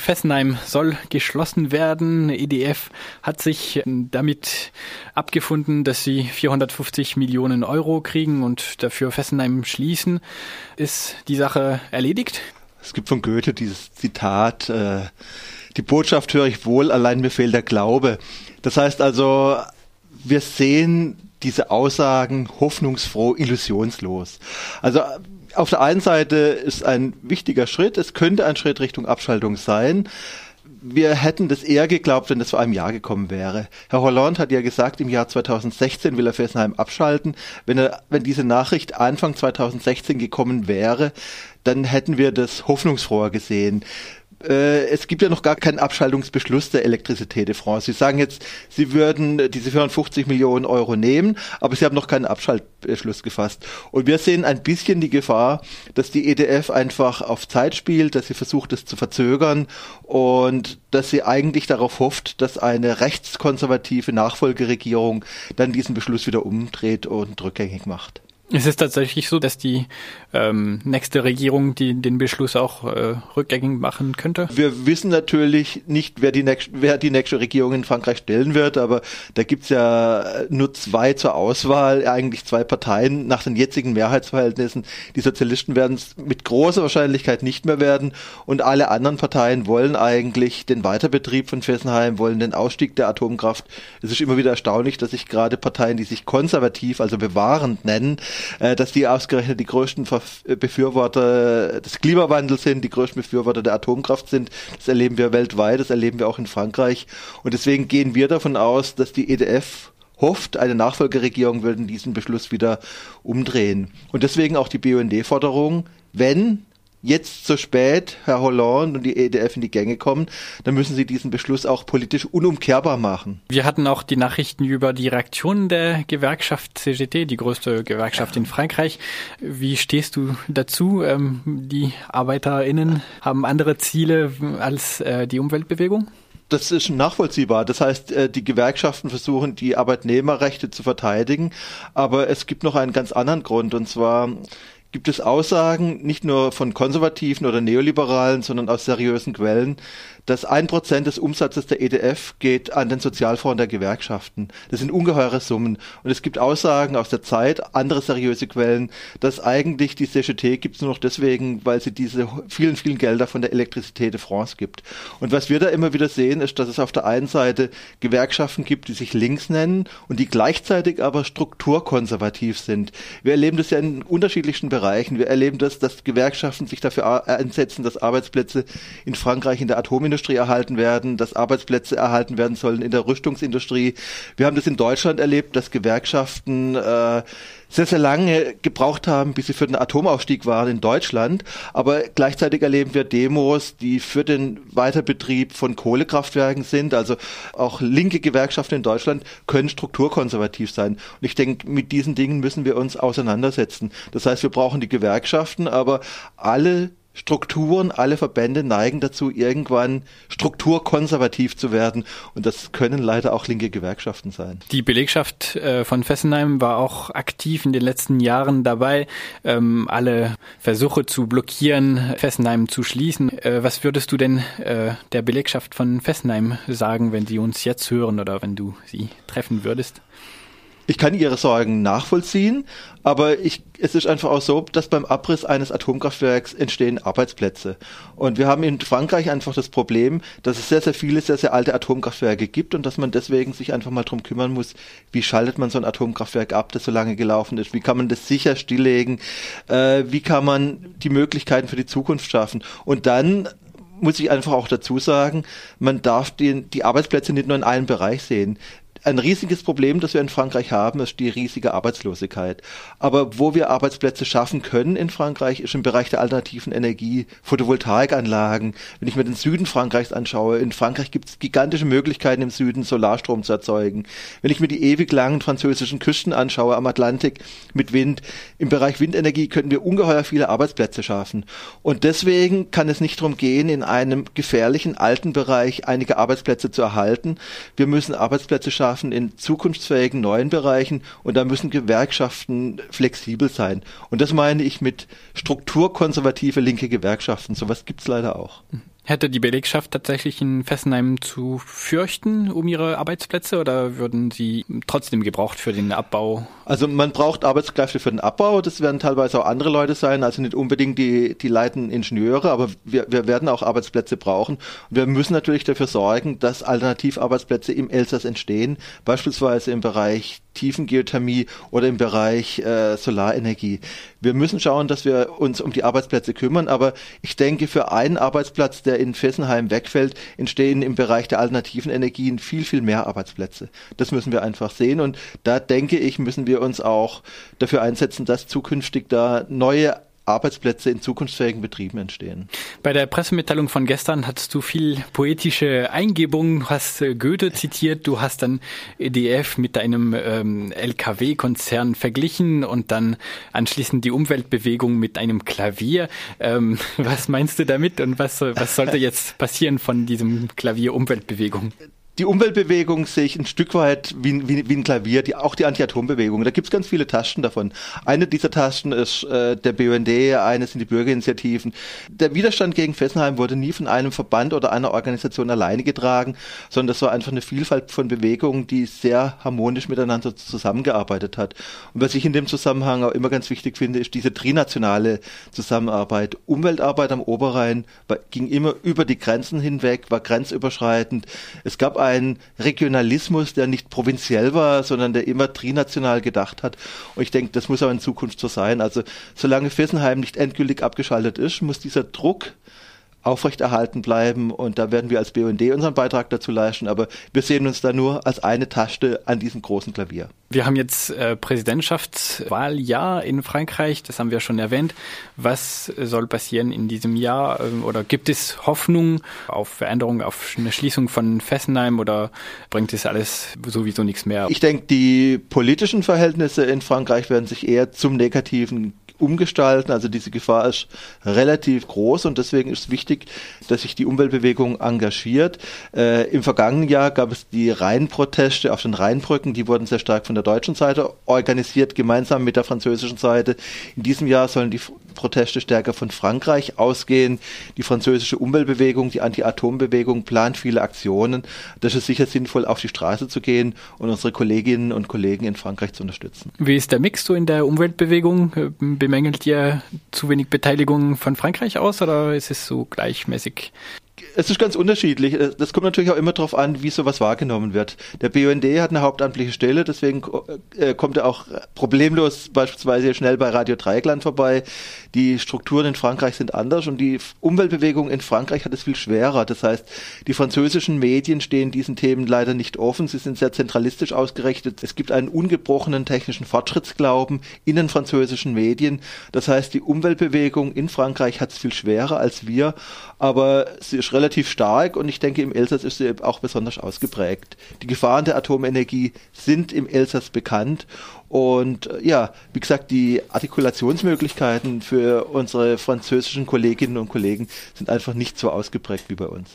Fessenheim soll geschlossen werden. EDF hat sich damit abgefunden, dass sie 450 Millionen Euro kriegen und dafür Fessenheim schließen. Ist die Sache erledigt? Es gibt von Goethe dieses Zitat, äh, die Botschaft höre ich wohl, allein mir fehlt der Glaube. Das heißt also, wir sehen diese Aussagen hoffnungsfroh, illusionslos. Also auf der einen Seite ist ein wichtiger Schritt, es könnte ein Schritt Richtung Abschaltung sein. Wir hätten das eher geglaubt, wenn das vor einem Jahr gekommen wäre. Herr Hollande hat ja gesagt, im Jahr 2016 will er Fessenheim abschalten. Wenn, er, wenn diese Nachricht Anfang 2016 gekommen wäre, dann hätten wir das hoffnungsfroher gesehen äh, es gibt ja noch gar keinen Abschaltungsbeschluss der Elektrizität de France. Sie sagen jetzt, Sie würden diese 450 Millionen Euro nehmen, aber Sie haben noch keinen Abschaltbeschluss gefasst. Und wir sehen ein bisschen die Gefahr, dass die EDF einfach auf Zeit spielt, dass sie versucht, es zu verzögern und dass sie eigentlich darauf hofft, dass eine rechtskonservative Nachfolgeregierung dann diesen Beschluss wieder umdreht und rückgängig macht. Es ist tatsächlich so, dass die ähm, nächste Regierung die, den Beschluss auch äh, rückgängig machen könnte? Wir wissen natürlich nicht, wer die, nächste, wer die nächste Regierung in Frankreich stellen wird, aber da gibt's ja nur zwei zur Auswahl, eigentlich zwei Parteien nach den jetzigen Mehrheitsverhältnissen. Die Sozialisten werden es mit großer Wahrscheinlichkeit nicht mehr werden und alle anderen Parteien wollen eigentlich den Weiterbetrieb von Fessenheim, wollen den Ausstieg der Atomkraft. Es ist immer wieder erstaunlich, dass sich gerade Parteien, die sich konservativ, also bewahrend nennen, äh, dass die ausgerechnet die größten Befürworter des Klimawandels sind, die größten Befürworter der Atomkraft sind. Das erleben wir weltweit, das erleben wir auch in Frankreich. Und deswegen gehen wir davon aus, dass die EDF hofft, eine Nachfolgeregierung würde diesen Beschluss wieder umdrehen. Und deswegen auch die BUND-Forderung, wenn jetzt zu spät Herr Hollande und die EDF in die Gänge kommen, dann müssen sie diesen Beschluss auch politisch unumkehrbar machen. Wir hatten auch die Nachrichten über die Reaktion der Gewerkschaft CGT, die größte Gewerkschaft in Frankreich. Wie stehst du dazu? Ähm, die ArbeiterInnen haben andere Ziele als äh, die Umweltbewegung? das ist nachvollziehbar. Das heißt, äh, die Gewerkschaften versuchen, die Arbeitnehmerrechte zu verteidigen. Aber es gibt noch einen ganz anderen Grund. Und zwar gibt es Aussagen, nicht nur von Konservativen oder Neoliberalen, sondern aus seriösen Quellen, dass ein Prozent des Umsatzes der EDF geht an den Sozialfonds der Gewerkschaften. Das sind ungeheure Summen. Und es gibt Aussagen aus der Zeit, andere seriöse Quellen, dass eigentlich die CGT gibt es nur noch deswegen, weil sie diese vielen, vielen Gelder von der Elektrizität de France gibt. Und was wir da immer wieder sehen, ist, dass es auf der einen Seite Gewerkschaften gibt, die sich links nennen und die gleichzeitig aber strukturkonservativ sind. Wir erleben das ja in unterschiedlichen Bereichen. Wir erleben das, dass Gewerkschaften sich dafür einsetzen, dass Arbeitsplätze in Frankreich in der Atomindustrie Industrie erhalten werden, dass Arbeitsplätze erhalten werden sollen in der Rüstungsindustrie. Wir haben das in Deutschland erlebt, dass Gewerkschaften äh, sehr, sehr lange gebraucht haben, bis sie für den Atomausstieg waren in Deutschland. Aber gleichzeitig erleben wir Demos, die für den Weiterbetrieb von Kohlekraftwerken sind. Also auch linke Gewerkschaften in Deutschland können strukturkonservativ sein. Und ich denke, mit diesen Dingen müssen wir uns auseinandersetzen. Das heißt, wir brauchen die Gewerkschaften, aber alle Strukturen, alle Verbände neigen dazu, irgendwann strukturkonservativ zu werden. Und das können leider auch linke Gewerkschaften sein. Die Belegschaft äh, von Fessenheim war auch aktiv in den letzten Jahren dabei, ähm, alle Versuche zu blockieren, Fessenheim zu schließen. Äh, was würdest du denn äh, der Belegschaft von Fessenheim sagen, wenn sie uns jetzt hören oder wenn du sie treffen würdest? Ich kann Ihre Sorgen nachvollziehen, aber ich, es ist einfach auch so, dass beim Abriss eines Atomkraftwerks entstehen Arbeitsplätze. Und wir haben in Frankreich einfach das Problem, dass es sehr, sehr viele, sehr, sehr alte Atomkraftwerke gibt und dass man deswegen sich einfach mal drum kümmern muss, wie schaltet man so ein Atomkraftwerk ab, das so lange gelaufen ist, wie kann man das sicher stilllegen, äh, wie kann man die Möglichkeiten für die Zukunft schaffen. Und dann muss ich einfach auch dazu sagen, man darf die, die Arbeitsplätze nicht nur in einem Bereich sehen ein riesiges Problem, das wir in Frankreich haben, ist die riesige Arbeitslosigkeit. Aber wo wir Arbeitsplätze schaffen können in Frankreich, ist im Bereich der alternativen Energie, Photovoltaikanlagen. Wenn ich mir den Süden Frankreichs anschaue, in Frankreich gibt es gigantische Möglichkeiten im Süden Solarstrom zu erzeugen. Wenn ich mir die ewig langen französischen Küsten anschaue am Atlantik mit Wind, im Bereich Windenergie könnten wir ungeheuer viele Arbeitsplätze schaffen. Und deswegen kann es nicht darum gehen, in einem gefährlichen alten Bereich einige Arbeitsplätze zu erhalten. Wir müssen Arbeitsplätze schaffen, schaffen in zukunftsfähigen neuen Bereichen und da müssen Gewerkschaften flexibel sein. Und das meine ich mit strukturkonservative linke Gewerkschaften. Sowas gibt's leider auch. Hätte die Belegschaft tatsächlich in Fessenheim zu fürchten um ihre Arbeitsplätze oder würden sie trotzdem gebraucht für den Abbau? Also man braucht Arbeitskräfte für den Abbau. Das werden teilweise auch andere Leute sein, also nicht unbedingt die, die leitenden Ingenieure, aber wir, wir werden auch Arbeitsplätze brauchen. Wir müssen natürlich dafür sorgen, dass Alternativarbeitsplätze im Elsass entstehen, beispielsweise im Bereich Tiefengeothermie oder im Bereich äh, Solarenergie. Wir müssen schauen, dass wir uns um die Arbeitsplätze kümmern, aber ich denke, für einen Arbeitsplatz, der in Fessenheim wegfällt, entstehen im Bereich der alternativen Energien viel, viel mehr Arbeitsplätze. Das müssen wir einfach sehen und da denke ich, müssen wir uns auch dafür einsetzen, dass zukünftig da neue Arbeitsplätze in zukunftsfähigen Betrieben entstehen. Bei der Pressemitteilung von gestern hattest du viel poetische Eingebungen, du hast äh, Goethe zitiert, du hast dann EDF mit einem ähm, LKW-Konzern verglichen und dann anschließend die Umweltbewegung mit einem Klavier. Ähm, was meinst du damit und was, was sollte jetzt passieren von diesem Klavier Umweltbewegung? Die Umweltbewegung sehe ich ein Stück weit wie, wie, wie ein Klavier, die, auch die Anti-Atom-Bewegung. Da gibt es ganz viele Taschen davon. Eine dieser Taschen ist äh, der BUND, eine sind die Bürgerinitiativen. Der Widerstand gegen Fessenheim wurde nie von einem Verband oder einer Organisation alleine getragen, sondern das war einfach eine Vielfalt von Bewegungen, die sehr harmonisch miteinander zusammengearbeitet hat. Und was ich in dem Zusammenhang auch immer ganz wichtig finde, ist diese trinationale Zusammenarbeit. Umweltarbeit am Oberrhein war, ging immer über die Grenzen hinweg, war grenzüberschreitend. Es gab Regionalismus, der nicht provinziell war, sondern der immer trinational gedacht hat. Und ich denke, das muss auch in Zukunft so sein. Also solange Fessenheim nicht endgültig abgeschaltet ist, muss dieser Druck aufrechterhalten bleiben und da werden wir als BUND unseren Beitrag dazu leisten, aber wir sehen uns da nur als eine Taste an diesem großen Klavier. Wir haben jetzt äh, Präsidentschaftswahljahr in Frankreich, das haben wir schon erwähnt. Was soll passieren in diesem Jahr ähm, oder gibt es Hoffnung auf Veränderung, auf eine Schließung von Fessenheim oder bringt es alles sowieso nichts mehr? Ich denke, die politischen Verhältnisse in Frankreich werden sich eher zum Negativen umgestalten. Also diese Gefahr ist relativ groß und deswegen ist es wichtig, dass sich die Umweltbewegung engagiert. Äh, Im vergangenen Jahr gab es die Rheinproteste auf den Rheinbrücken, die wurden sehr stark von der deutschen Seite organisiert, gemeinsam mit der französischen Seite. In diesem Jahr sollen die Proteste stärker von Frankreich ausgehen. Die französische Umweltbewegung, die Anti-Atom-Bewegung plant viele Aktionen. Das ist sicher sinnvoll, auf die Straße zu gehen und unsere Kolleginnen und Kollegen in Frankreich zu unterstützen. Wie ist der Mix so in der Umweltbewegung? Bemängelt ihr zu wenig Beteiligung von Frankreich aus oder ist es so gleichmäßig? Es ist ganz unterschiedlich. Das kommt natürlich auch immer darauf an, wie sowas wahrgenommen wird. Der BUND hat eine hauptamtliche Stelle, deswegen äh, kommt er auch problemlos beispielsweise schnell bei Radio Dreieckland vorbei. Die Strukturen in Frankreich sind anders und die Umweltbewegung in Frankreich hat es viel schwerer. Das heißt, die französischen Medien stehen diesen Themen leider nicht offen. Sie sind sehr zentralistisch ausgerichtet. Es gibt einen ungebrochenen technischen Fortschrittsglauben in den französischen Medien. Das heißt, die Umweltbewegung in Frankreich hat es viel schwerer als wir, aber sie ist relativ stark und ich denke, im Elsass ist sie auch besonders ausgeprägt. Die Gefahren der Atomenergie sind im Elsass bekannt und äh, ja, wie gesagt, die Artikulationsmöglichkeiten für unsere französischen Kolleginnen und Kollegen sind einfach nicht so ausgeprägt wie bei uns.